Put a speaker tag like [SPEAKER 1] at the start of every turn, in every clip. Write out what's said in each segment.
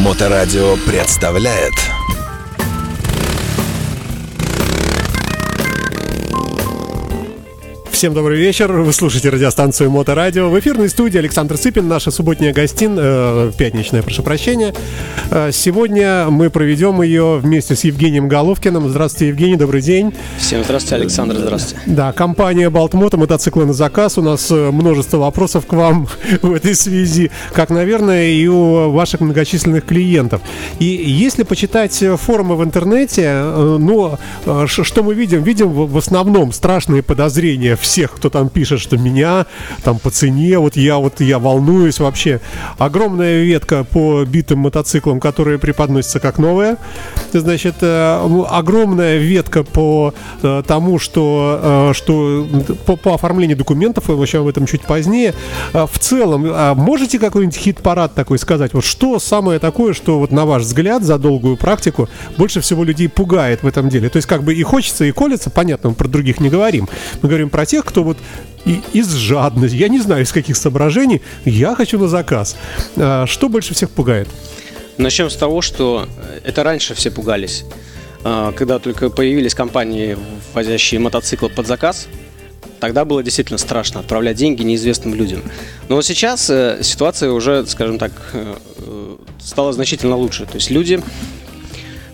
[SPEAKER 1] Моторадио представляет
[SPEAKER 2] Всем добрый вечер. Вы слушаете радиостанцию Моторадио. В эфирной студии Александр Цыпин, наша субботняя гостин, э, пятничная, прошу прощения. Э, сегодня мы проведем ее вместе с Евгением Головкиным. Здравствуйте, Евгений, добрый день.
[SPEAKER 3] Всем здравствуйте, Александр, здравствуйте.
[SPEAKER 2] Да, компания Балтмото, мотоциклы на заказ. У нас э, множество вопросов к вам в этой связи, как, наверное, и у ваших многочисленных клиентов. И если почитать форумы в интернете, э, ну, э, что мы видим? Видим в в основном страшные подозрения всех, кто там пишет, что меня там по цене, вот я вот я волнуюсь вообще. Огромная ветка по битым мотоциклам, которые преподносятся как новые. Значит, э, огромная ветка по э, тому, что, э, что по, по оформлению документов, и вообще об этом чуть позднее. В целом, а можете какой-нибудь хит-парад такой сказать? Вот что самое такое, что вот на ваш взгляд за долгую практику больше всего людей пугает в этом деле? То есть как бы и хочется, и колется, понятно, мы про других не говорим. Мы говорим про тех, кто вот и из жадности, я не знаю из каких соображений, я хочу на заказ. А, Что больше всех пугает?
[SPEAKER 3] Начнем с того, что э, это раньше все пугались. А, Когда только появились компании, возящие мотоциклы под заказ, тогда было действительно страшно отправлять деньги неизвестным людям. Но сейчас э, ситуация уже, скажем так, э, стала значительно лучше. То есть люди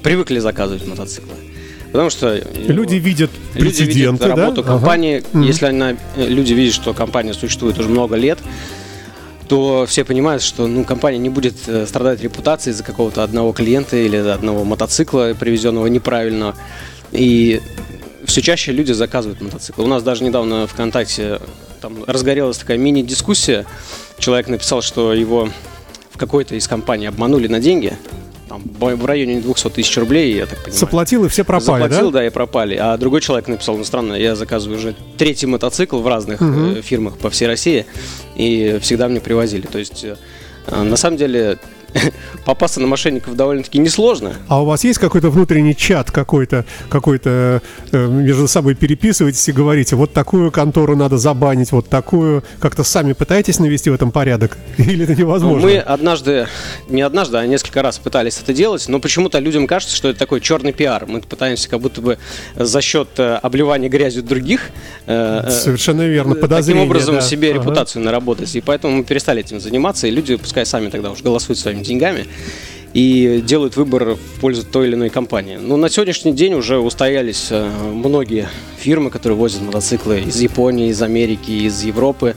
[SPEAKER 3] привыкли заказывать мотоциклы. Потому что э,
[SPEAKER 2] Люди видят
[SPEAKER 3] Люди видят
[SPEAKER 2] да?
[SPEAKER 3] работу
[SPEAKER 2] Ага.
[SPEAKER 3] компании.
[SPEAKER 2] Мгм.
[SPEAKER 3] Если она, э, люди видят, что компания существует уже много лет, то все понимают, что ну, компания не будет э, страдать репутацией из-за какого-то одного клиента или одного мотоцикла, привезенного неправильно. И все чаще люди заказывают мотоциклы. У нас даже недавно ВКонтакте там разгорелась такая мини-дискуссия. Человек написал, что его в какой-то из компаний обманули на деньги. Там, в районе 200 тысяч рублей, я так понимаю.
[SPEAKER 2] Заплатил и все пропали,
[SPEAKER 3] Заплатил,
[SPEAKER 2] да?
[SPEAKER 3] да? и пропали. А другой человек написал, ну странно, я заказываю уже третий мотоцикл в разных э, фирмах по всей России, и всегда мне привозили. То есть, э, на самом деле, попасться на мошенников довольно-таки несложно.
[SPEAKER 2] А у вас есть какой-то внутренний чат какой-то, какой-то э, между собой переписываетесь и говорите, вот такую контору надо забанить, вот такую, как-то сами пытаетесь навести в этом порядок? Или это
[SPEAKER 3] Ну,
[SPEAKER 2] невозможно?
[SPEAKER 3] Мы однажды, не однажды, а несколько раз пытались это делать, но почему-то людям кажется, что это такой черный пиар. Мы пытаемся как будто бы за счет э, обливания грязью других э, э,
[SPEAKER 2] Совершенно верно,
[SPEAKER 3] Таким
[SPEAKER 2] подозрение.
[SPEAKER 3] образом
[SPEAKER 2] да.
[SPEAKER 3] себе
[SPEAKER 2] Ага.
[SPEAKER 3] репутацию наработать. И поэтому мы перестали этим заниматься, и люди пускай сами тогда уже голосуют своими деньгами и делают выбор в пользу той или иной компании. Но на сегодняшний день уже устоялись э, многие фирмы, которые возят мотоциклы из Японии, из Америки, из Европы.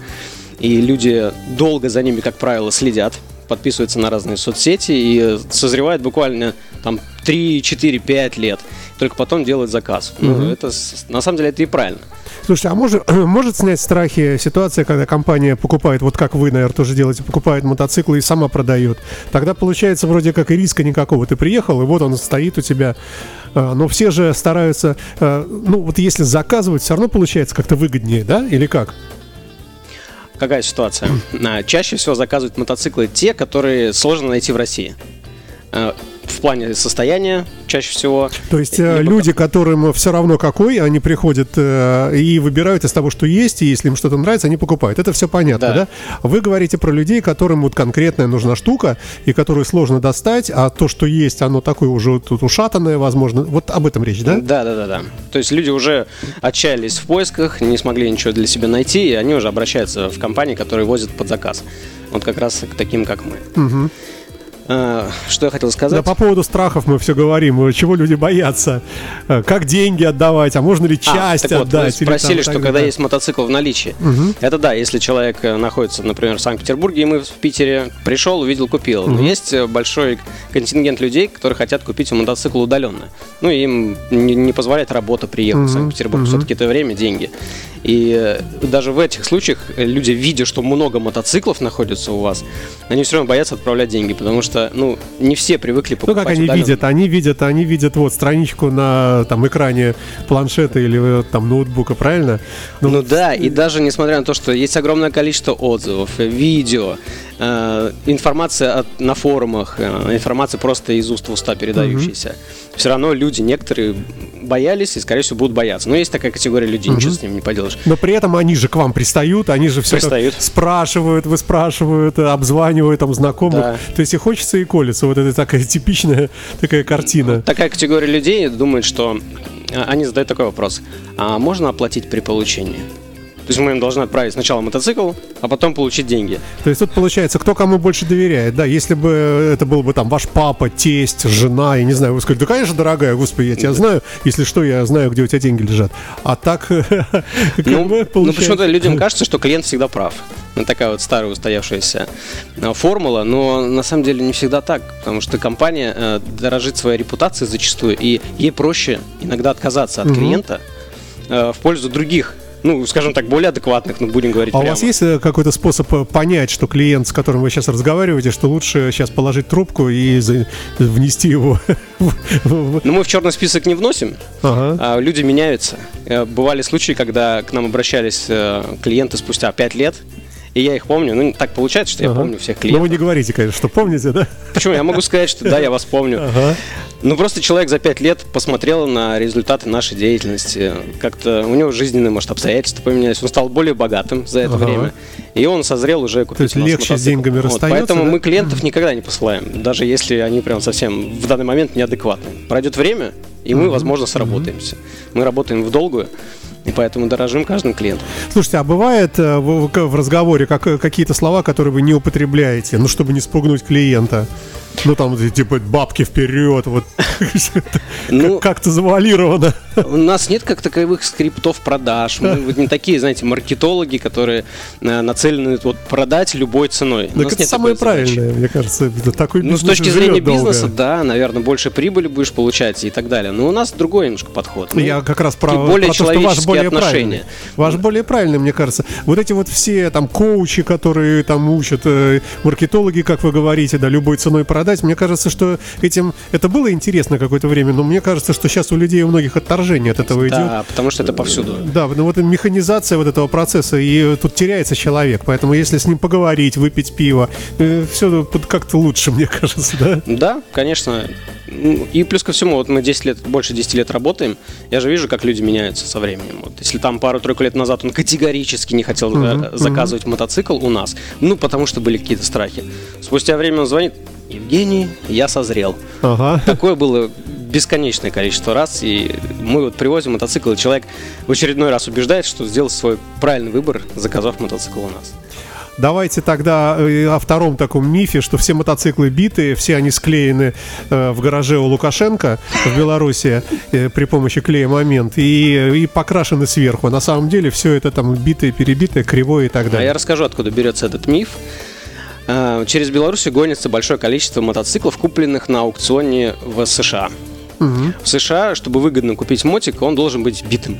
[SPEAKER 3] И люди долго за ними, как правило, следят, подписываются на разные соцсети и созревают буквально там 3, 4, 5 лет. Только потом делают заказ. Ну, это, на самом деле это и правильно.
[SPEAKER 2] Слушайте, а может, может снять страхи ситуация, когда компания покупает, вот как вы, наверное, тоже делаете, покупает мотоциклы и сама продает? Тогда получается вроде как и риска никакого. Ты приехал, и вот он стоит у тебя. А, Но все же стараются, э, ну вот если заказывать, все равно получается как-то выгоднее, да? Или как?
[SPEAKER 3] Какая ситуация? А, Чаще всего заказывают мотоциклы те, которые сложно найти в России. В плане состояния чаще всего.
[SPEAKER 2] То есть э,
[SPEAKER 3] Либо
[SPEAKER 2] люди, которым все равно какой, они приходят э, и выбирают из того, что есть, и если им что-то нравится, они покупают. Это все понятно, да?
[SPEAKER 3] Да.
[SPEAKER 2] Вы говорите про людей, которым вот конкретная нужна штука, и которую сложно достать, а то, что есть, оно такое уже тут ушатанное, возможно. Вот об этом речь, да?
[SPEAKER 3] Да, да, да, да. То есть люди уже отчаялись в поисках, не смогли ничего для себя найти, и они уже обращаются в компании, которые возят под заказ. Вот как раз к таким, как мы. А, Что я хотел
[SPEAKER 2] Да,
[SPEAKER 3] сказать?
[SPEAKER 2] по поводу страхов мы все говорим, э, чего люди боятся, Э, как деньги отдавать, а можно ли
[SPEAKER 3] А,
[SPEAKER 2] часть
[SPEAKER 3] вот,
[SPEAKER 2] отдать? там
[SPEAKER 3] спросили,
[SPEAKER 2] так
[SPEAKER 3] что когда
[SPEAKER 2] да.
[SPEAKER 3] есть мотоцикл в наличии. Это да, если человек э, находится, например, в Санкт-Петербурге, и мы в Питере, пришел, увидел, купил. Но есть э, большой контингент людей, которые хотят купить мотоцикл удаленно. Ну, им не, не позволяет работа приехать в Санкт-Петербург. Все-таки это время, деньги. И э, даже в этих случаях э, люди, видя, что много мотоциклов находится у вас, они все равно боятся отправлять деньги, потому что, ну, не все привыкли
[SPEAKER 2] Ну,
[SPEAKER 3] покупать
[SPEAKER 2] как они
[SPEAKER 3] удаленно.
[SPEAKER 2] видят? Они видят, они видят вот страничку на там экране планшета или э, там ноутбука, правильно?
[SPEAKER 3] Ну да, и даже несмотря на то, что есть огромное количество отзывов, видео, э, информация от, на форумах, э, информация просто из уст в уста передающаяся. Все равно люди некоторые боялись и, скорее всего, будут бояться. Но есть такая категория людей, ничего с ними не поделаешь.
[SPEAKER 2] Но при этом они же к вам пристают, они же все
[SPEAKER 3] Пристают.
[SPEAKER 2] спрашивают, вы спрашивают, э, обзванивают там знакомых.
[SPEAKER 3] Да.
[SPEAKER 2] То есть и хочется, и колется. Вот это такая типичная такая картина.
[SPEAKER 3] Такая категория людей думает, что они задают такой вопрос. А можно оплатить при получении? То есть мы им должны отправить сначала мотоцикл, а потом получить деньги.
[SPEAKER 2] То есть тут получается, кто кому больше доверяет. Да, если бы это был бы там ваш папа, тесть, жена, я не знаю, вы скажете, да, конечно, дорогая, господи, я тебя знаю. Если что, я знаю, где у тебя деньги лежат. А так,
[SPEAKER 3] Ну,
[SPEAKER 2] бы,
[SPEAKER 3] ну, почему-то людям кажется, что клиент всегда прав. Ну, такая вот старая устоявшаяся э, формула, но на самом деле не всегда так, потому что компания э, дорожит своей репутацией зачастую, и ей проще иногда отказаться от клиента э, в пользу других, ну, скажем так, более адекватных, ну, будем говорить
[SPEAKER 2] А у
[SPEAKER 3] прямо.
[SPEAKER 2] вас есть э, какой-то способ э, понять, что клиент, с которым вы сейчас разговариваете, что лучше сейчас положить трубку и за- внести его
[SPEAKER 3] Ну, мы в черный список не вносим,
[SPEAKER 2] Ага.
[SPEAKER 3] а люди меняются. Э, Бывали случаи, когда к нам обращались клиенты спустя 5 лет, и я их помню. Ну, так получается, что я
[SPEAKER 2] Ага.
[SPEAKER 3] помню всех
[SPEAKER 2] Но
[SPEAKER 3] клиентов.
[SPEAKER 2] вы не говорите, конечно, что помните, да?
[SPEAKER 3] Почему? Я могу сказать, что да, я вас помню.
[SPEAKER 2] Ага.
[SPEAKER 3] Ну, просто человек за пять лет посмотрел на результаты нашей деятельности. Как-то у него жизненные, может, обстоятельства поменялись. Он стал более богатым за это
[SPEAKER 2] Ага.
[SPEAKER 3] время. И он созрел уже купить
[SPEAKER 2] есть
[SPEAKER 3] у нас
[SPEAKER 2] легче с
[SPEAKER 3] мотоцикл.
[SPEAKER 2] деньгами расстается,
[SPEAKER 3] Поэтому
[SPEAKER 2] да?
[SPEAKER 3] мы клиентов никогда не посылаем. Даже если они прям совсем в данный момент неадекватны. Пройдет время, и мы, возможно, сработаемся. Мы работаем в долгую. И поэтому дорожим каждым клиентом.
[SPEAKER 2] Слушайте, а бывает э, в, разговоре как, какие-то слова, которые вы не употребляете, ну, чтобы не спугнуть клиента? Ну, там, типа, бабки вперед, вот.
[SPEAKER 3] Ну,
[SPEAKER 2] Как-то завуалировано.
[SPEAKER 3] У нас нет как таковых скриптов продаж. Мы вот не такие, знаете, маркетологи, которые э, нацелены вот продать любой ценой. У
[SPEAKER 2] Так
[SPEAKER 3] нас
[SPEAKER 2] это
[SPEAKER 3] нет
[SPEAKER 2] самое правильное, мне кажется. это Такой
[SPEAKER 3] Ну, с точки зрения
[SPEAKER 2] долго.
[SPEAKER 3] бизнеса, да, наверное, больше прибыли будешь получать и так далее. Но у нас другой немножко подход. Ну,
[SPEAKER 2] Я как раз про,
[SPEAKER 3] более
[SPEAKER 2] про то, что ваш более
[SPEAKER 3] отношения.
[SPEAKER 2] правильный. Ваш более правильный, мне кажется. Вот эти вот все там коучи, которые там учат, э, маркетологи, как вы говорите, да, любой ценой продать, мне кажется, что этим это было интересно какое-то время, но мне кажется, что сейчас у людей у многих отторжение от этого идет.
[SPEAKER 3] Да, потому что это повсюду.
[SPEAKER 2] Да, ну вот механизация вот этого процесса, и тут теряется человек. Поэтому если с ним поговорить, выпить пиво, все как-то лучше, мне кажется, да?
[SPEAKER 3] Да, конечно. Ну, И плюс ко всему, вот мы 10 лет, больше 10 лет работаем, я же вижу, как люди меняются со временем. Вот если там пару-тройку лет назад он категорически не хотел э, заказывать мотоцикл у нас, ну, потому что были какие-то страхи. Спустя время он звонит, Евгений, я созрел.
[SPEAKER 2] Ага.
[SPEAKER 3] Такое было бесконечное количество раз, и мы вот привозим мотоцикл, и человек в очередной раз убеждает, что сделал свой правильный выбор, заказав мотоцикл у нас.
[SPEAKER 2] Давайте тогда э, о втором таком мифе, что все мотоциклы битые, все они склеены э, в гараже у Лукашенко в Беларуси э, при помощи клея момент и, и покрашены сверху. А На самом деле все это там битое, перебитое, кривое и так
[SPEAKER 3] А
[SPEAKER 2] далее.
[SPEAKER 3] я расскажу, откуда берется этот миф. А, Через Белоруссию гонится большое количество мотоциклов, купленных на аукционе в США. В США, чтобы выгодно купить мотик, он должен быть битым.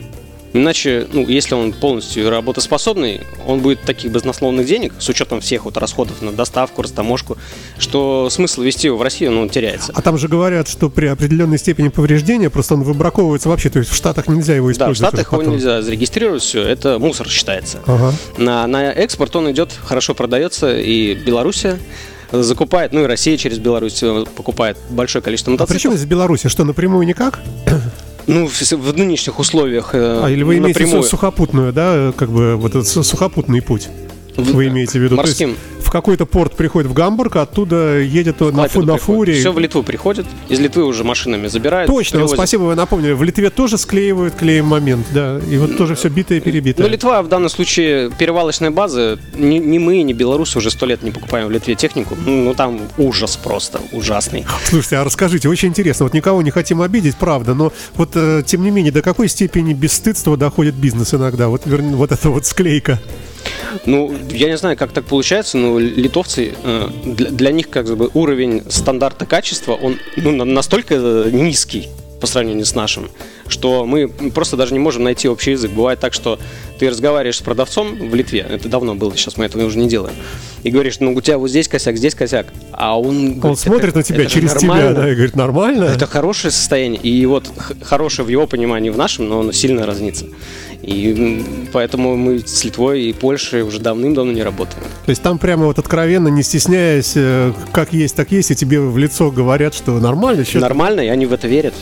[SPEAKER 3] Иначе, ну, если он полностью работоспособный, он будет таких баснословных денег, с учетом всех вот расходов на доставку, растаможку, что смысл вести его в Россию, ну, он теряется.
[SPEAKER 2] А там же говорят, что при определенной степени повреждения просто он выбраковывается вообще, то есть в Штатах нельзя его
[SPEAKER 3] Да, в
[SPEAKER 2] использовать.
[SPEAKER 3] Штатах его
[SPEAKER 2] потом.
[SPEAKER 3] нельзя зарегистрировать, все, это мусор считается.
[SPEAKER 2] Ага.
[SPEAKER 3] На, на экспорт он идет, хорошо продается, и Белоруссия закупает, ну и Россия через Беларусь э, покупает большое количество
[SPEAKER 2] А при чем
[SPEAKER 3] мотоциклов.
[SPEAKER 2] здесь Беларусь? Что, напрямую никак?
[SPEAKER 3] Ну, в, в нынешних условиях э,
[SPEAKER 2] А, или вы имеете
[SPEAKER 3] напрямую.
[SPEAKER 2] виду сухопутную, да, как бы вот этот су- сухопутный путь? Вы имеете в виду? То есть
[SPEAKER 3] Морским.
[SPEAKER 2] в какой-то порт приходит в Гамбург, а оттуда едет на, фу- на фуре.
[SPEAKER 3] Все в Литву приходит, из Литвы уже машинами забирают.
[SPEAKER 2] Точно,
[SPEAKER 3] привозят.
[SPEAKER 2] спасибо, вы напомнили. В Литве тоже склеивают клеем момент, да. И вот тоже все битое перебитое.
[SPEAKER 3] Ну, Литва в данном случае перевалочная база. Ни, ни мы, ни белорусы уже сто лет не покупаем в Литве технику. Ну, ну, там ужас просто, ужасный.
[SPEAKER 2] Слушайте, а расскажите, очень интересно. Вот никого не хотим обидеть, правда, но вот э, тем не менее, до какой степени бесстыдства доходит бизнес иногда? Вот, вернее, вот эта вот склейка.
[SPEAKER 3] Ну, я не знаю, как так получается, но литовцы, э, для, них как бы уровень стандарта качества, он ну, на- настолько э, низкий по сравнению с нашим, что мы просто даже не можем найти общий язык. Бывает так, что ты разговариваешь с продавцом в Литве, это давно было, сейчас мы этого уже не делаем, и говоришь, ну у тебя вот здесь косяк, здесь косяк, а он...
[SPEAKER 2] Он
[SPEAKER 3] говорит,
[SPEAKER 2] смотрит
[SPEAKER 3] «Это-
[SPEAKER 2] на тебя через тебя,
[SPEAKER 3] нормально».
[SPEAKER 2] да, и говорит, нормально.
[SPEAKER 3] Это хорошее состояние, и вот хорошее в его понимании, в нашем, но оно сильно разнится. И поэтому мы с Литвой и Польшей уже давным-давно не работаем.
[SPEAKER 2] То есть там прямо вот откровенно, не стесняясь, э, как есть, так есть, и тебе в лицо говорят, что нормально, что
[SPEAKER 3] Нормально, и они в это верят.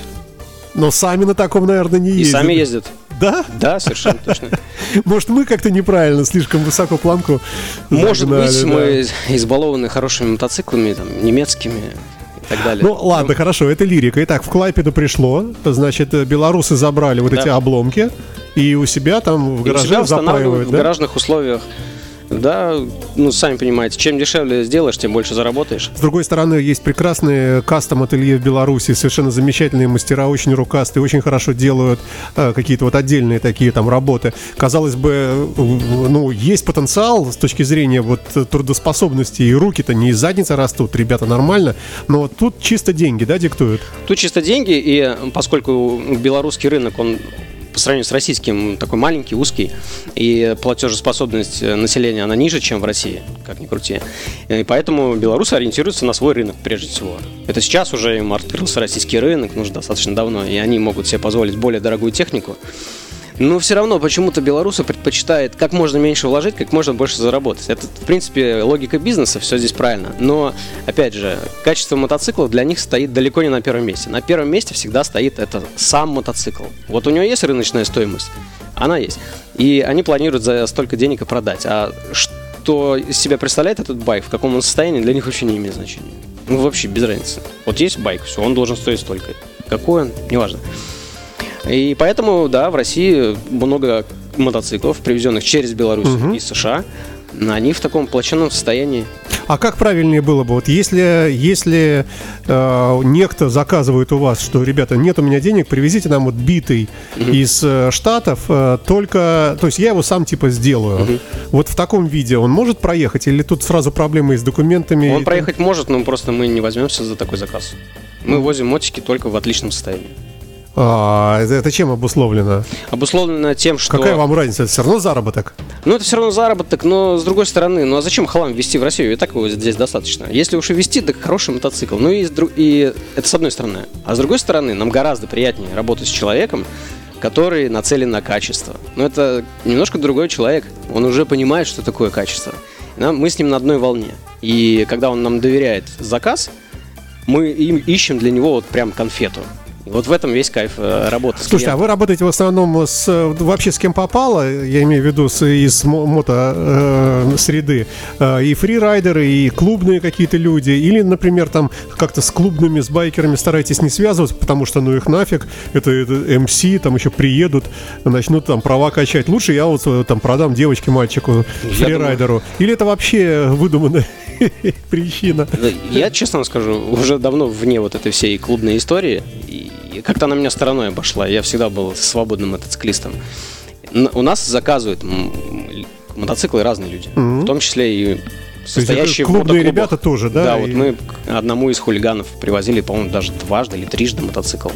[SPEAKER 2] Но сами на таком, наверное, не
[SPEAKER 3] И
[SPEAKER 2] ездят.
[SPEAKER 3] сами ездят.
[SPEAKER 2] Да?
[SPEAKER 3] Да, совершенно точно.
[SPEAKER 2] Может, мы как-то неправильно, слишком высоко планку
[SPEAKER 3] Может быть, мы избалованы хорошими мотоциклами, там, немецкими и так далее.
[SPEAKER 2] Ну, ладно, хорошо, это лирика. Итак, в Клайпеду пришло, значит, белорусы забрали вот
[SPEAKER 3] Да.
[SPEAKER 2] эти обломки, и у себя там в
[SPEAKER 3] И
[SPEAKER 2] гараже
[SPEAKER 3] устанавливают в
[SPEAKER 2] да?
[SPEAKER 3] гаражных условиях. Да, ну, сами понимаете, чем дешевле сделаешь, тем больше заработаешь.
[SPEAKER 2] С другой стороны, есть прекрасные кастом-ателье в Беларуси, совершенно замечательные мастера, очень рукастые, очень хорошо делают э, какие-то вот отдельные такие там работы. Казалось бы, э, ну, есть потенциал с точки зрения вот трудоспособности, и руки-то не из задницы растут, ребята нормально, но тут чисто деньги, да, диктуют?
[SPEAKER 3] Тут чисто деньги, и поскольку белорусский рынок, он по сравнению с российским такой маленький, узкий, и платежеспособность э, населения, она ниже, чем в России, как ни крути. И поэтому белорусы ориентируются на свой рынок, прежде всего. Это сейчас уже им открылся российский рынок, ну, уже достаточно давно, и они могут себе позволить более дорогую технику. Но все равно почему-то белорусы предпочитают как можно меньше вложить, как можно больше заработать. Это, в принципе, логика бизнеса, все здесь правильно. Но, опять же, качество мотоцикла для них стоит далеко не на первом месте. На первом месте всегда стоит это сам мотоцикл. Вот у него есть рыночная стоимость, она есть. И они планируют за столько денег и продать. А что из себя представляет этот байк, в каком он состоянии, для них вообще не имеет значения. Ну, вообще без разницы. Вот есть байк, все, он должен стоить столько. Какой он, неважно. И поэтому, да, в России много мотоциклов, привезенных через Беларусь и США. Они в таком плачевном состоянии.
[SPEAKER 2] А как правильнее было бы, вот если, если э, некто заказывает у вас, что, ребята, нет у меня денег, привезите нам вот битый из э, Штатов, э, только, то есть я его сам типа сделаю. Вот в таком виде он может проехать или тут сразу проблемы с документами?
[SPEAKER 3] Он проехать может, но просто мы не возьмемся за такой заказ. Мы возим мотики только в отличном состоянии.
[SPEAKER 2] А, это, это чем обусловлено?
[SPEAKER 3] Обусловлено тем, что...
[SPEAKER 2] Какая вам разница? Это все равно заработок.
[SPEAKER 3] Ну, это все равно заработок, но с другой стороны, ну а зачем халам везти в Россию? И так его здесь достаточно. Если уж и везти, так хороший мотоцикл. Ну и, дру- и это с одной стороны. А с другой стороны, нам гораздо приятнее работать с человеком, который нацелен на качество. Но это немножко другой человек. Он уже понимает, что такое качество. Нам- мы с ним на одной волне. И когда он нам доверяет заказ, мы им ищем для него вот прям конфету. Вот в этом весь кайф э, работы. С
[SPEAKER 2] Слушайте, а вы работаете в основном с вообще с кем попало, я имею в виду с, из мо- мото э, среды, э, и фрирайдеры, и клубные какие-то люди, или, например, там как-то с клубными, с байкерами стараетесь не связываться, потому что ну их нафиг, это, это МС, там еще приедут, начнут там права качать. Лучше я вот там продам девочке, мальчику, фрирайдеру. Или это вообще выдуманная причина?
[SPEAKER 3] Да, Я, честно скажу, уже давно вне вот этой всей клубной истории. И как-то она меня стороной обошла. Я всегда был свободным мотоциклистом. У нас заказывают мотоциклы разные люди. В том числе и состоящие в
[SPEAKER 2] клубные
[SPEAKER 3] мотоклубах.
[SPEAKER 2] ребята тоже, да?
[SPEAKER 3] Да,
[SPEAKER 2] И-
[SPEAKER 3] вот мы одному из хулиганов привозили, по-моему, даже дважды или трижды мотоцикл.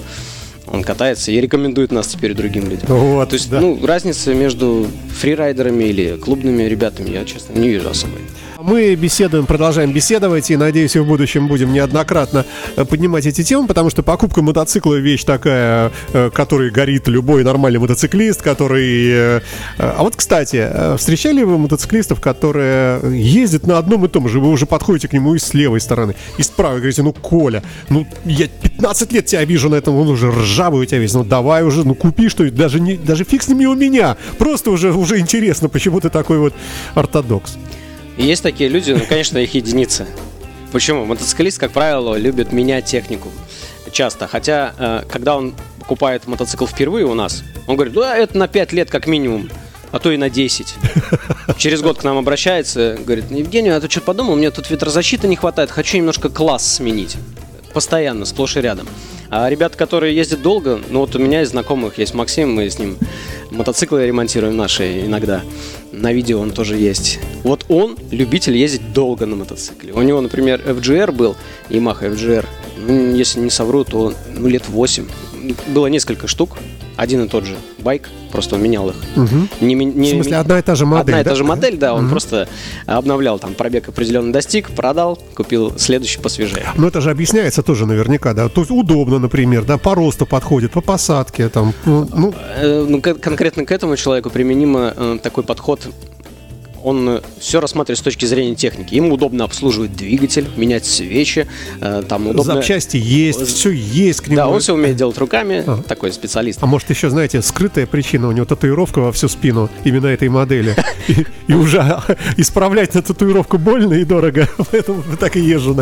[SPEAKER 3] Он катается и рекомендует нас теперь другим людям.
[SPEAKER 2] Вот,
[SPEAKER 3] То есть,
[SPEAKER 2] да.
[SPEAKER 3] ну, разницы между фрирайдерами или клубными ребятами я, честно, не вижу особой.
[SPEAKER 2] Мы беседуем, продолжаем беседовать и, надеюсь, и в будущем будем неоднократно э, поднимать эти темы, потому что покупка мотоцикла вещь такая, э, которой горит любой нормальный мотоциклист, который... э, А вот, кстати, встречали вы мотоциклистов, которые ездят на одном и том же, вы уже подходите к нему и с левой стороны, и с правой, говорите, ну, Коля, ну, я 15 лет тебя вижу на этом, он уже ржавый у тебя весь, ну, давай уже, ну, купи что-нибудь, даже, не, даже фиг с ними у меня, просто уже, уже интересно, почему ты такой вот ортодокс.
[SPEAKER 3] Есть такие люди, ну, конечно, их единицы. Почему? Мотоциклист, как правило, любит менять технику часто. Хотя, э, когда он покупает мотоцикл впервые у нас, он говорит, да, это на 5 лет как минимум, а то и на 10. Через год к нам обращается, говорит, Евгений, а ты что подумал, мне тут ветрозащиты не хватает, хочу немножко класс сменить. Постоянно, сплошь и рядом. А ребята, которые ездят долго, ну вот у меня из знакомых есть Максим, мы с ним мотоциклы ремонтируем наши иногда. На видео он тоже есть. Вот он любитель ездить долго на мотоцикле. У него, например, FGR был, Yamaha FGR. Ну, если не совру, то ну, лет 8. Было несколько штук. Один и тот же байк, просто он менял их.
[SPEAKER 2] Мгм.
[SPEAKER 3] Не, не-
[SPEAKER 2] В смысле, одна и та же модель,
[SPEAKER 3] Одна и
[SPEAKER 2] да?
[SPEAKER 3] та же модель, да, он
[SPEAKER 2] Мгм.
[SPEAKER 3] просто обновлял там пробег определенно достиг, продал, купил следующий посвежее.
[SPEAKER 2] Но это же объясняется тоже наверняка, да. То есть удобно, например, да, по росту подходит, по посадке, там, ну, ну,
[SPEAKER 3] Э, ну, кон- конкретно к этому человеку применимо э, такой подход. Он все рассматривает с точки зрения техники. Ему удобно обслуживать двигатель, менять свечи, э, там удобно.
[SPEAKER 2] запчасти есть, все есть к нему.
[SPEAKER 3] Да, он все умеет делать руками,
[SPEAKER 2] Ага.
[SPEAKER 3] такой специалист.
[SPEAKER 2] А может еще, знаете, скрытая причина у него татуировка во всю спину именно этой модели. И, уже исправлять на татуировку больно и дорого, поэтому так и езжу.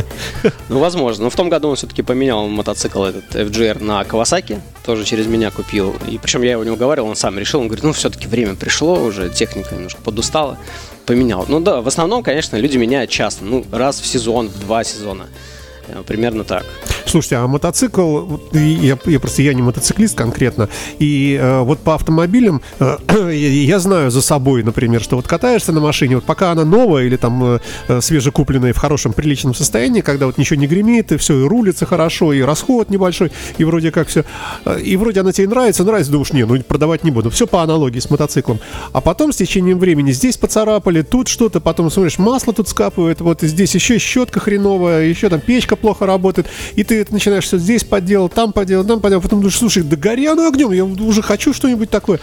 [SPEAKER 3] Ну, возможно. Но в том году он все-таки поменял мотоцикл этот FGR на Kawasaki, тоже через меня купил. И причем я его не уговаривал, он сам решил. Он говорит, ну, все-таки время пришло, уже техника немножко подустала, поменял. Ну да, в основном, конечно, люди меняют часто, ну, раз в сезон, в два сезона. Э, Примерно так.
[SPEAKER 2] Слушайте, а мотоцикл, я, я просто я не мотоциклист конкретно, и э, вот по автомобилям э, я- знаю за собой, например, что вот катаешься на машине, вот пока она новая или там э, э, свежекупленная в хорошем приличном состоянии, когда вот ничего не гремит, и все, и рулится хорошо, и расход небольшой, и вроде как все, и вроде она тебе нравится, нравится, думаешь, не, ну продавать не буду, все по аналогии с мотоциклом. А потом с течением времени здесь поцарапали, тут что-то, потом смотришь, масло тут скапывает, вот здесь еще щетка хреновая, еще там печка плохо работает, и ты это начинаешь все здесь подделал, там подделал, там подделал, потом думаешь, слушай, да гори оно огнем, я уже хочу что-нибудь такое.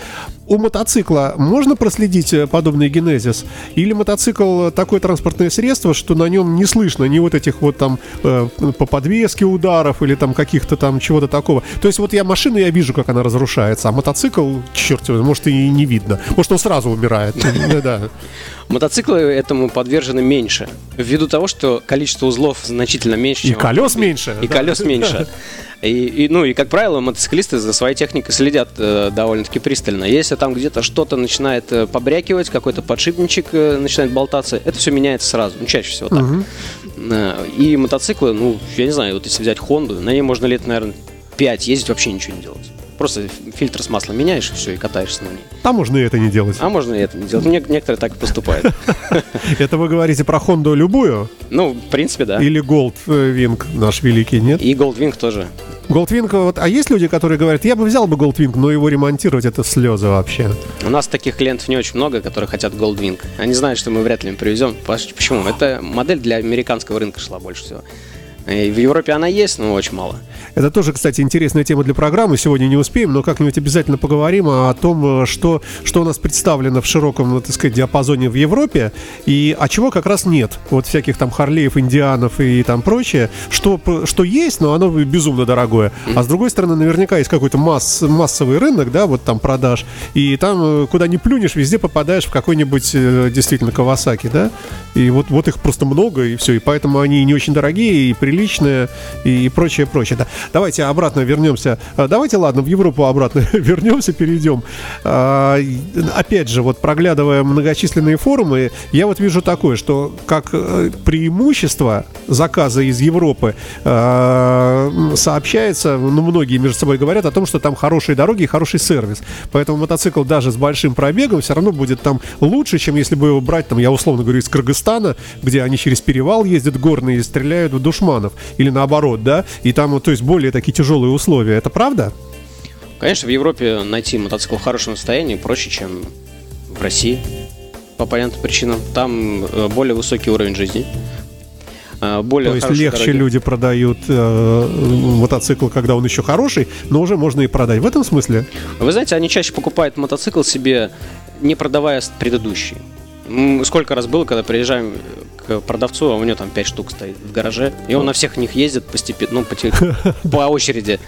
[SPEAKER 2] У мотоцикла можно проследить э, подобный генезис? Или мотоцикл такое транспортное средство, что на нем не слышно ни вот этих вот там э, по подвеске ударов или там каких-то там чего-то такого? То есть вот я машину, я вижу, как она разрушается, а мотоцикл, черт его, может и не видно. Может он сразу умирает. Да, да.
[SPEAKER 3] Мотоциклы этому подвержены меньше, ввиду того, что количество узлов значительно меньше,
[SPEAKER 2] И
[SPEAKER 3] чем
[SPEAKER 2] колес
[SPEAKER 3] автомобиль.
[SPEAKER 2] меньше.
[SPEAKER 3] И
[SPEAKER 2] Да.
[SPEAKER 3] колес меньше. И, и, ну и, как правило, мотоциклисты за своей техникой следят э, довольно-таки пристально. Если там где-то что-то начинает э, побрякивать, какой-то подшипничек э, начинает болтаться, это все меняется сразу, ну, чаще всего так. Э, И мотоциклы, ну, я не знаю, вот если взять Хонду, на ней можно лет, наверное, 5 ездить, вообще ничего не делать. Просто фильтр с маслом меняешь, и все, и катаешься на ней.
[SPEAKER 2] Там можно и это не делать.
[SPEAKER 3] А можно и это не делать. Нек- некоторые так и поступают.
[SPEAKER 2] Это вы говорите про Хонду любую?
[SPEAKER 3] Ну, в принципе, да.
[SPEAKER 2] Или Goldwing наш великий, нет?
[SPEAKER 3] И Goldwing тоже.
[SPEAKER 2] Goldwing, вот, а есть люди, которые говорят, я бы взял бы Goldwing, но его ремонтировать это слезы вообще.
[SPEAKER 3] У нас таких клиентов не очень много, которые хотят Goldwing. Они знают, что мы вряд ли им привезем. Почему? Это модель для американского рынка шла больше всего. И в Европе она есть, но очень мало.
[SPEAKER 2] Это тоже, кстати, интересная тема для программы. Сегодня не успеем, но как-нибудь обязательно поговорим о том, э, что, что у нас представлено в широком, ну, так сказать, диапазоне в Европе, и а чего как раз нет. Вот всяких там Харлеев, Индианов и там прочее, что, что есть, но оно безумно дорогое. А с другой стороны, наверняка есть какой-то масс, массовый рынок, да, вот там продаж, и там, э, куда ни плюнешь, везде попадаешь в какой-нибудь э, действительно Кавасаки, да, и вот, вот их просто много, и все, и поэтому они не очень дорогие, и приличные, и прочее, прочее. Да. Давайте обратно вернемся. А, Давайте, ладно, в Европу обратно вернемся, перейдем. А, Опять же, вот проглядывая многочисленные форумы, я вот вижу такое, что как э, преимущество заказа из Европы а, сообщается, ну, многие между собой говорят о том, что там хорошие дороги и хороший сервис. Поэтому мотоцикл даже с большим пробегом все равно будет там лучше, чем если бы его брать, там, я условно говорю, из Кыргызстана, где они через перевал ездят горные и стреляют в душманов. Или наоборот, да? И там, то есть, более такие тяжелые условия. Это правда?
[SPEAKER 3] Конечно, в Европе найти мотоцикл в хорошем состоянии проще, чем в России. По понятным причинам. Там э, более высокий уровень жизни. э, Более
[SPEAKER 2] То есть легче
[SPEAKER 3] дороги.
[SPEAKER 2] люди продают э, мотоцикл, когда он еще хороший, но уже можно и продать. В этом смысле?
[SPEAKER 3] Вы знаете, они чаще покупают мотоцикл себе, не продавая предыдущий. Сколько раз было, когда приезжаем к продавцу, а у него там 5 штук стоит в гараже, и он на всех них ездит постепенно, ну, по, по очереди.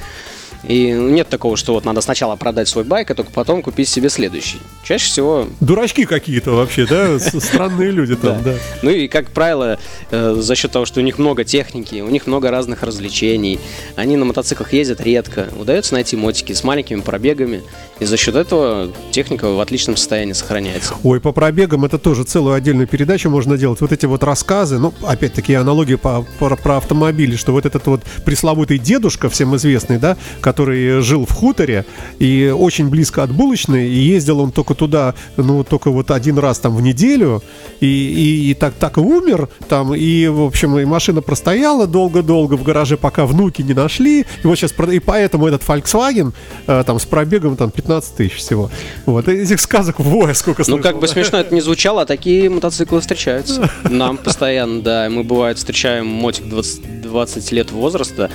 [SPEAKER 3] И нет такого, что вот надо сначала продать свой байк, а только потом купить себе следующий. Чаще всего
[SPEAKER 2] Дурачки какие-то вообще, да? Странные люди там, да.
[SPEAKER 3] Ну и, как правило, э, за счет того, что у них много техники, у них много разных развлечений, они на мотоциклах ездят редко, удается найти мотики с маленькими пробегами, и за счет этого техника в отличном состоянии сохраняется.
[SPEAKER 2] Ой, по пробегам это тоже целую отдельную передачу можно делать. Вот эти вот рассказы, ну, опять-таки, аналогии по, про, про автомобили, что вот этот вот пресловутый дедушка, всем известный, да, который который жил в хуторе и очень близко от булочной, и ездил он только туда, ну, только вот один раз там в неделю, и, и, и так, так и умер там, и, в общем, и машина простояла долго-долго в гараже, пока внуки не нашли, и вот сейчас, и поэтому этот Volkswagen э, там с пробегом там 15 тысяч всего. Вот, этих сказок, во, сколько
[SPEAKER 3] Ну, как бы смешно это не звучало, а такие мотоциклы встречаются. Нам постоянно, да, мы бывает встречаем мотик 20, 20 лет возраста,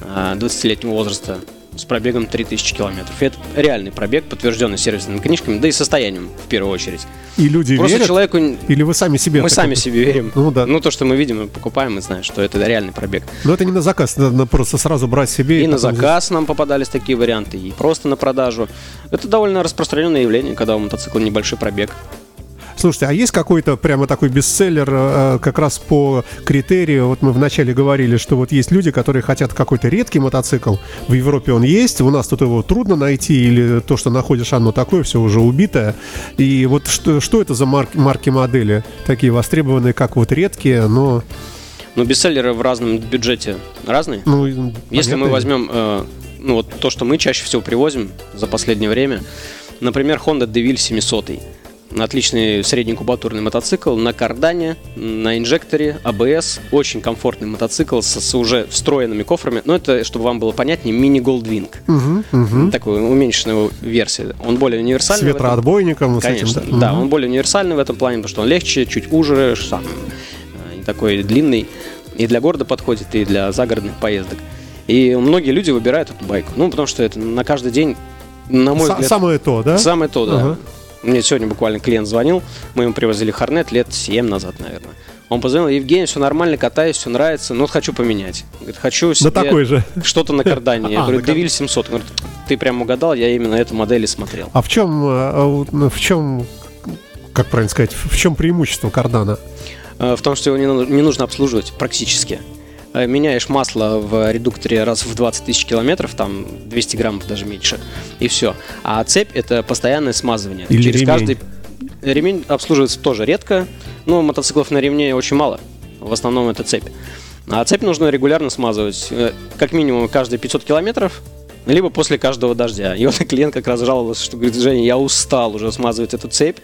[SPEAKER 3] 20-летнего а, возраста, с пробегом 3000 километров. И это реальный пробег, подтвержденный сервисными книжками, да и состоянием в первую очередь.
[SPEAKER 2] И люди
[SPEAKER 3] Просто
[SPEAKER 2] верят?
[SPEAKER 3] человеку...
[SPEAKER 2] Или вы сами себе?
[SPEAKER 3] Мы сами себе верим.
[SPEAKER 2] Ну да.
[SPEAKER 3] Ну то, что мы видим и покупаем, мы знаем, что это реальный пробег.
[SPEAKER 2] Но это не на заказ, надо просто сразу брать себе.
[SPEAKER 3] И, и на заказ здесь... нам попадались такие варианты, и просто на продажу. Это довольно распространенное явление, когда у мотоцикла небольшой пробег.
[SPEAKER 2] Слушайте, а есть какой-то прямо такой бестселлер э, как раз по критерию? Вот мы вначале говорили, что вот есть люди, которые хотят какой-то редкий мотоцикл. В Европе он есть, у нас тут его трудно найти, или то, что находишь, оно такое, все уже убитое. И вот что, что это за марки, марки модели? Такие востребованные, как вот редкие, но...
[SPEAKER 3] Ну, бестселлеры в разном бюджете разные. Ну, Если мы возьмем э, ну, вот то, что мы чаще всего привозим за последнее время, например, Honda DeVille 700 Отличный среднекубатурный мотоцикл на кардане, на инжекторе, ABS. Очень комфортный мотоцикл с, с уже встроенными кофрами. Но это, чтобы вам было понятнее, мини Goldwing. Угу, угу. Такую уменьшенную версию. Он более универсальный.
[SPEAKER 2] С ветроотбойником.
[SPEAKER 3] Конечно,
[SPEAKER 2] этим,
[SPEAKER 3] да. да, он более универсальный в этом плане, потому что он легче, чуть уже, сам, э, не такой длинный. И для города подходит, и для загородных поездок. И многие люди выбирают эту байку. Ну, потому что это на каждый день, на мой С- взгляд...
[SPEAKER 2] Самое то, да?
[SPEAKER 3] Самое то, да. Ага. Мне сегодня буквально клиент звонил, мы ему привозили Хорнет лет 7 назад, наверное. Он позвонил, Евгений, все нормально, катаюсь, все нравится, но хочу поменять. Говорит, хочу себе
[SPEAKER 2] да такой же.
[SPEAKER 3] что-то на кардане. Я а, говорю, Девиль 700. Он говорит, ты прям угадал, я именно эту модель и смотрел.
[SPEAKER 2] А в чем, э, в чем, как правильно сказать, в чем преимущество кардана?
[SPEAKER 3] Э, в том, что его не нужно обслуживать практически. Э, меняешь масло в редукторе раз в 20 тысяч километров, там 200 граммов даже меньше, и все. А цепь это постоянное смазывание.
[SPEAKER 2] Или Через
[SPEAKER 3] ремень. каждый ремень обслуживается тоже редко, но мотоциклов на ремне очень мало. В основном это цепь. А цепь нужно регулярно смазывать, э, как минимум каждые 500 километров, либо после каждого дождя. И вот клиент как раз жаловался, что говорит, Женя, я устал уже смазывать эту цепь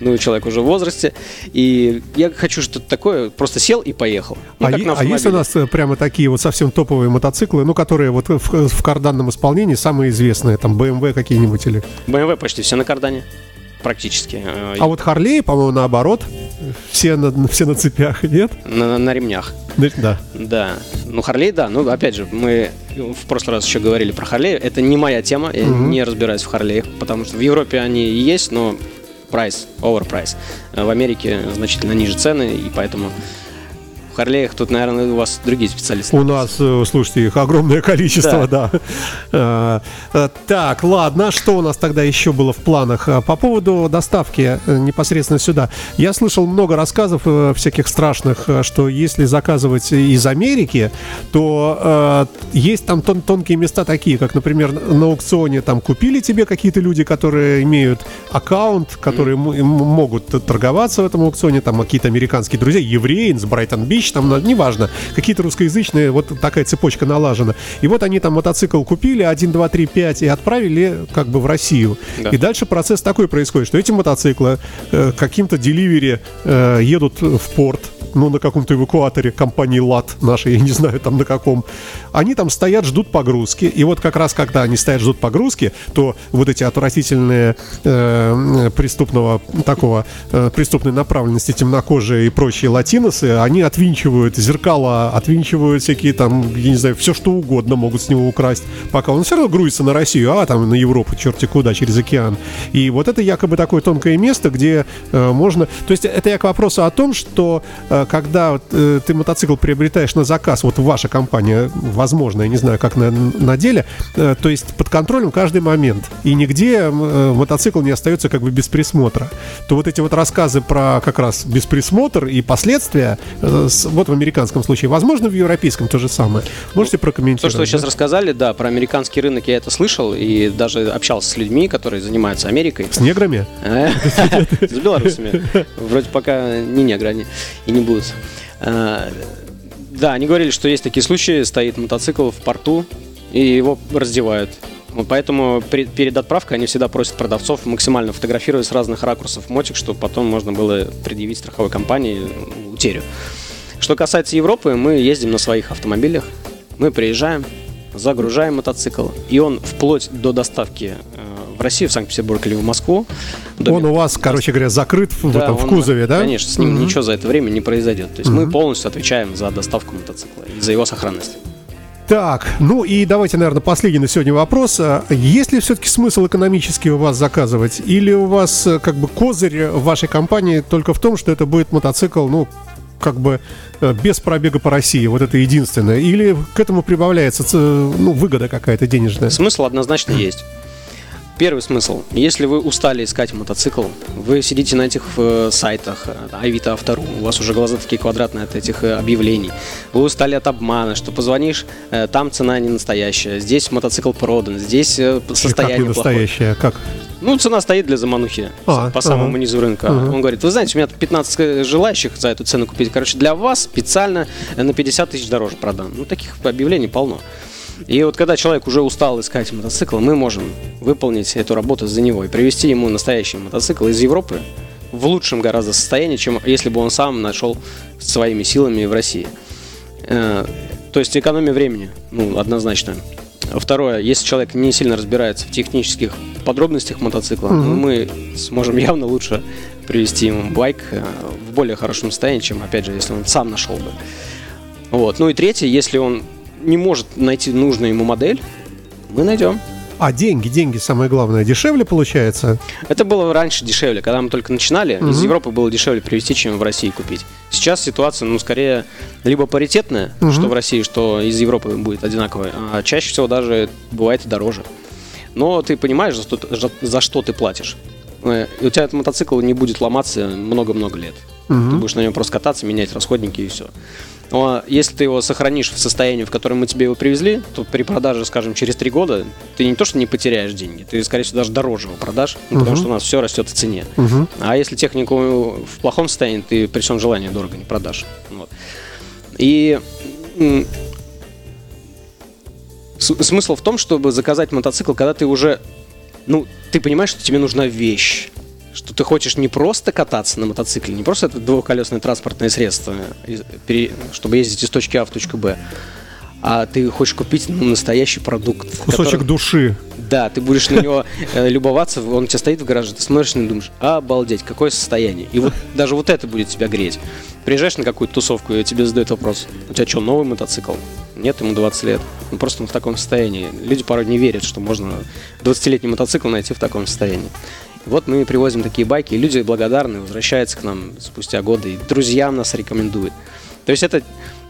[SPEAKER 3] ну, человек уже в возрасте, и я хочу что-то такое, просто сел и поехал.
[SPEAKER 2] Ну, а, е- а есть у нас э, прямо такие вот совсем топовые мотоциклы, ну, которые вот в, в карданном исполнении самые известные, там, BMW какие-нибудь или...
[SPEAKER 3] BMW почти все на кардане практически.
[SPEAKER 2] Э, а вот Харлей, по-моему, наоборот, все на, все на цепях, нет?
[SPEAKER 3] На, на ремнях.
[SPEAKER 2] Да.
[SPEAKER 3] Да. Ну, Харлей, да. Ну, опять же, мы в прошлый раз еще говорили про Харлей. Это не моя тема, я угу. не разбираюсь в Харлеях, потому что в Европе они есть, но прайс, overprice. В Америке значительно ниже цены, и поэтому Харлеях тут, наверное, у вас другие специалисты.
[SPEAKER 2] У нас, э, слушайте, их огромное количество, да. да. А, э, так, ладно, что у нас тогда еще было в планах? А, по поводу доставки э, непосредственно сюда. Я слышал много рассказов всяких страшных, что если заказывать из Америки, то есть там тон тонкие места такие, как, например, на аукционе там купили тебе какие-то люди, которые имеют аккаунт, которые могут торговаться в этом аукционе, там какие-то американские друзья, евреи из Брайтон-Бич, Рич, там, неважно, какие-то русскоязычные, вот такая цепочка налажена. И вот они там мотоцикл купили, 1, 2, 3, 5, и отправили как бы в Россию. Да. И дальше процесс такой происходит, что эти мотоциклы э, каким-то деливери э, едут в порт, ну, на каком-то эвакуаторе компании ЛАТ нашей, я не знаю там на каком, они там стоят, ждут погрузки. И вот как раз, когда они стоят, ждут погрузки, то вот эти отвратительные э, преступного такого, э, преступной направленности темнокожие и прочие латиносы, они отвинчивают зеркала, отвинчивают всякие там, я не знаю, все что угодно могут с него украсть, пока он все равно грузится на Россию, а там на Европу, черти куда, через океан. И вот это якобы такое тонкое место, где э, можно... То есть это я к вопросу о том, что э, когда э, ты мотоцикл приобретаешь на заказ, вот ваша компания, возможно, я не знаю, как на, на деле, э, то есть под контролем каждый момент, и нигде э, мотоцикл не остается как бы без присмотра, то вот эти вот рассказы про как раз бесприсмотр и последствия, вот в американском случае, возможно, в европейском то же самое. Можете прокомментировать?
[SPEAKER 3] То, что вы сейчас рассказали, да, про американский рынок я это слышал, и даже общался с людьми, которые занимаются Америкой.
[SPEAKER 2] С неграми?
[SPEAKER 3] С белорусами. Вроде пока не негры они и не будут будут. А, да, они говорили, что есть такие случаи, стоит мотоцикл в порту, и его раздевают. Поэтому перед отправкой они всегда просят продавцов максимально фотографировать с разных ракурсов мотик, чтобы потом можно было предъявить страховой компании э, утерю. Что касается Европы, мы ездим на своих автомобилях, мы приезжаем, загружаем мотоцикл, и он вплоть до доставки э, в Россию, в Санкт-Петербург или в Москву. доме-
[SPEAKER 2] Он у вас, короче говоря, закрыт в,
[SPEAKER 3] Да,
[SPEAKER 2] этом, в кузове, да?
[SPEAKER 3] Конечно, с ним
[SPEAKER 2] Мгм.
[SPEAKER 3] ничего за это время не произойдет. То есть мы полностью отвечаем за доставку мотоцикла и за его сохранность.
[SPEAKER 2] Так, ну и давайте, наверное, последний на сегодня вопрос. А Есть ли все-таки смысл экономически у вас заказывать? Или у вас э, как бы козырь в вашей компании только в том, что это будет мотоцикл, ну, как бы э, без пробега по России, вот это единственное? Или к этому прибавляется ц- ну, выгода какая-то денежная?
[SPEAKER 3] Смысл однозначно есть. Первый смысл. Если вы устали искать мотоцикл, вы сидите на этих э, сайтах, э, Авито, Автору, у вас уже глаза такие квадратные от этих э, объявлений. Вы устали от обмана, что позвонишь, э, там цена не настоящая, здесь мотоцикл продан, здесь э,
[SPEAKER 2] Как не
[SPEAKER 3] состояние плохое.
[SPEAKER 2] настоящее? Как?
[SPEAKER 3] Ну, цена стоит для заманухи
[SPEAKER 2] А,
[SPEAKER 3] по самому
[SPEAKER 2] ага.
[SPEAKER 3] низу рынка.
[SPEAKER 2] Ага.
[SPEAKER 3] Он говорит, вы знаете, у меня тут 15 желающих за эту цену купить. Короче, для вас специально на 50 тысяч дороже продам. Ну, таких объявлений полно. И вот когда человек уже устал искать мотоцикл, мы можем выполнить эту работу за него и привезти ему настоящий мотоцикл из Европы в лучшем гораздо состоянии, чем если бы он сам нашел своими силами в России. Э, То есть экономия времени, ну, однозначно. Второе, если человек не сильно разбирается в технических подробностях мотоцикла, ну, мы сможем явно лучше привести ему байк э, в более хорошем состоянии, чем, опять же, если он сам нашел бы. Вот. Ну и третье, если он не может найти нужную ему модель, мы найдем.
[SPEAKER 2] А деньги, деньги самое главное, дешевле получается?
[SPEAKER 3] Это было раньше дешевле, когда мы только начинали, из Европы было дешевле привезти, чем в России купить. Сейчас ситуация, ну, скорее, либо паритетная, что в России, что из Европы будет одинаковая, а чаще всего даже бывает и дороже. Но ты понимаешь, за что, за- что ты платишь. Э, И у тебя этот мотоцикл не будет ломаться много-много лет. Ты будешь на нем просто кататься, менять расходники и все. Но если ты его сохранишь в состоянии, в котором мы тебе его привезли, то при продаже, скажем, через три года, ты не то что не потеряешь деньги, ты, скорее всего, даже дороже его продашь, ну, потому что у нас все растет в цене. А если технику в плохом состоянии, ты при всем желании дорого не продашь. Вот. И смысл в том, чтобы заказать мотоцикл, когда ты уже, ну, ты понимаешь, что тебе нужна вещь. Что ты хочешь не просто кататься на мотоцикле, не просто это двухколесное транспортное средство, пере- чтобы ездить из точки А в точку Б, а ты хочешь купить ну, настоящий продукт.
[SPEAKER 2] Кусочек
[SPEAKER 3] который-
[SPEAKER 2] души.
[SPEAKER 3] да, ты будешь на него э, любоваться, он у тебя стоит в гараже, ты смотришь на него и думаешь, обалдеть, какое состояние. И вот даже вот это будет тебя греть. Приезжаешь на какую-то тусовку, и тебе задают вопрос, у тебя что, новый мотоцикл? Нет, ему 20 лет. Ну, просто он в таком состоянии. Люди порой не верят, что можно 20-летний мотоцикл найти в таком состоянии. Вот мы привозим такие байки, и люди благодарны, возвращаются к нам спустя годы, и друзьям нас рекомендуют. То есть это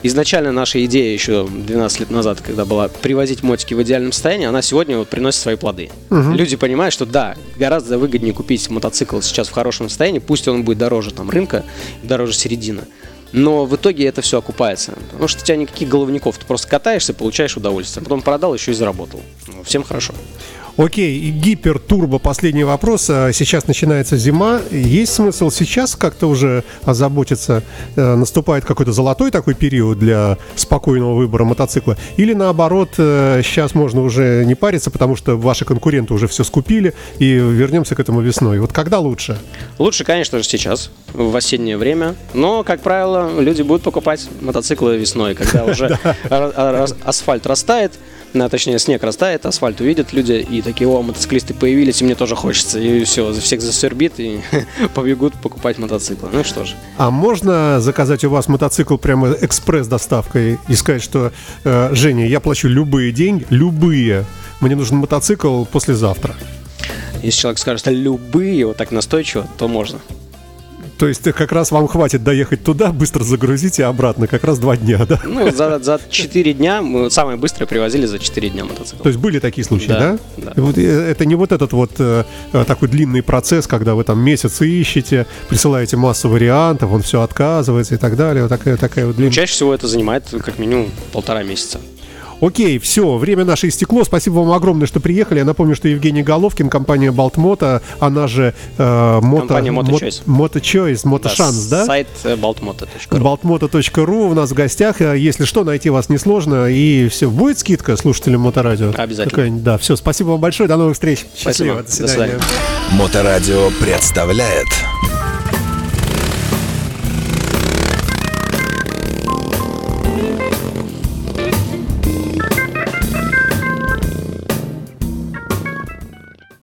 [SPEAKER 3] изначально наша идея еще 12 лет назад, когда была привозить мотики в идеальном состоянии, она сегодня вот приносит свои плоды. Люди понимают, что да, гораздо выгоднее купить мотоцикл сейчас в хорошем состоянии, пусть он будет дороже там рынка, дороже середины. Но в итоге это все окупается. Потому что у тебя никаких головников. Ты просто катаешься, получаешь удовольствие. Потом продал, еще и заработал. Ну, Всем хорошо.
[SPEAKER 2] Окей, гипер турбо последний вопрос. А Сейчас начинается зима. Есть смысл сейчас как-то уже озаботиться? Э, Наступает какой-то золотой такой период для спокойного выбора мотоцикла? Или наоборот, э, сейчас можно уже не париться, потому что ваши конкуренты уже все скупили, и вернемся к этому весной. Вот когда лучше?
[SPEAKER 3] Лучше, конечно же, сейчас, в осеннее время. Но, как правило, люди будут покупать мотоциклы весной, когда уже асфальт растает, на, точнее, снег растает, асфальт увидят люди, и такие, о, мотоциклисты появились, и мне тоже хочется. И все, всех засербит, и побегут покупать мотоциклы. Ну что ж.
[SPEAKER 2] А можно заказать у вас мотоцикл прямо экспресс-доставкой и сказать, что э, Женя, я плачу любые деньги, любые. Мне нужен мотоцикл послезавтра.
[SPEAKER 3] Если человек скажет любые, вот так настойчиво, то можно.
[SPEAKER 2] То есть как раз вам хватит доехать туда, быстро загрузить и обратно, как раз два дня, да?
[SPEAKER 3] Ну, за, за 4 дня, мы самое быстрое привозили за 4 дня мотоцикл.
[SPEAKER 2] То есть были такие случаи, да?
[SPEAKER 3] Да, да.
[SPEAKER 2] Вот, э, это не вот этот вот э, э, такой длинный процесс, когда вы там месяц ищете, присылаете массу вариантов, он все отказывается и так далее. Вот такая, такая вот длинная.
[SPEAKER 3] Чаще всего это занимает как минимум полтора месяца.
[SPEAKER 2] Окей, все, время наше истекло. Спасибо вам огромное, что приехали. Я напомню, что Евгений Головкин, компания Балтмото, она же э, мото,
[SPEAKER 3] Компания.
[SPEAKER 2] Мото Мотошанс, да?
[SPEAKER 3] Сайт э, baltmoto.ru.
[SPEAKER 2] У нас в гостях. Э, Если что, найти вас несложно. И все, будет скидка слушателям Моторадио?
[SPEAKER 3] Обязательно.
[SPEAKER 2] Да, все, спасибо вам большое. До новых встреч.
[SPEAKER 3] Спасибо.
[SPEAKER 2] Счастливо.
[SPEAKER 3] До свидания.
[SPEAKER 1] Моторадио представляет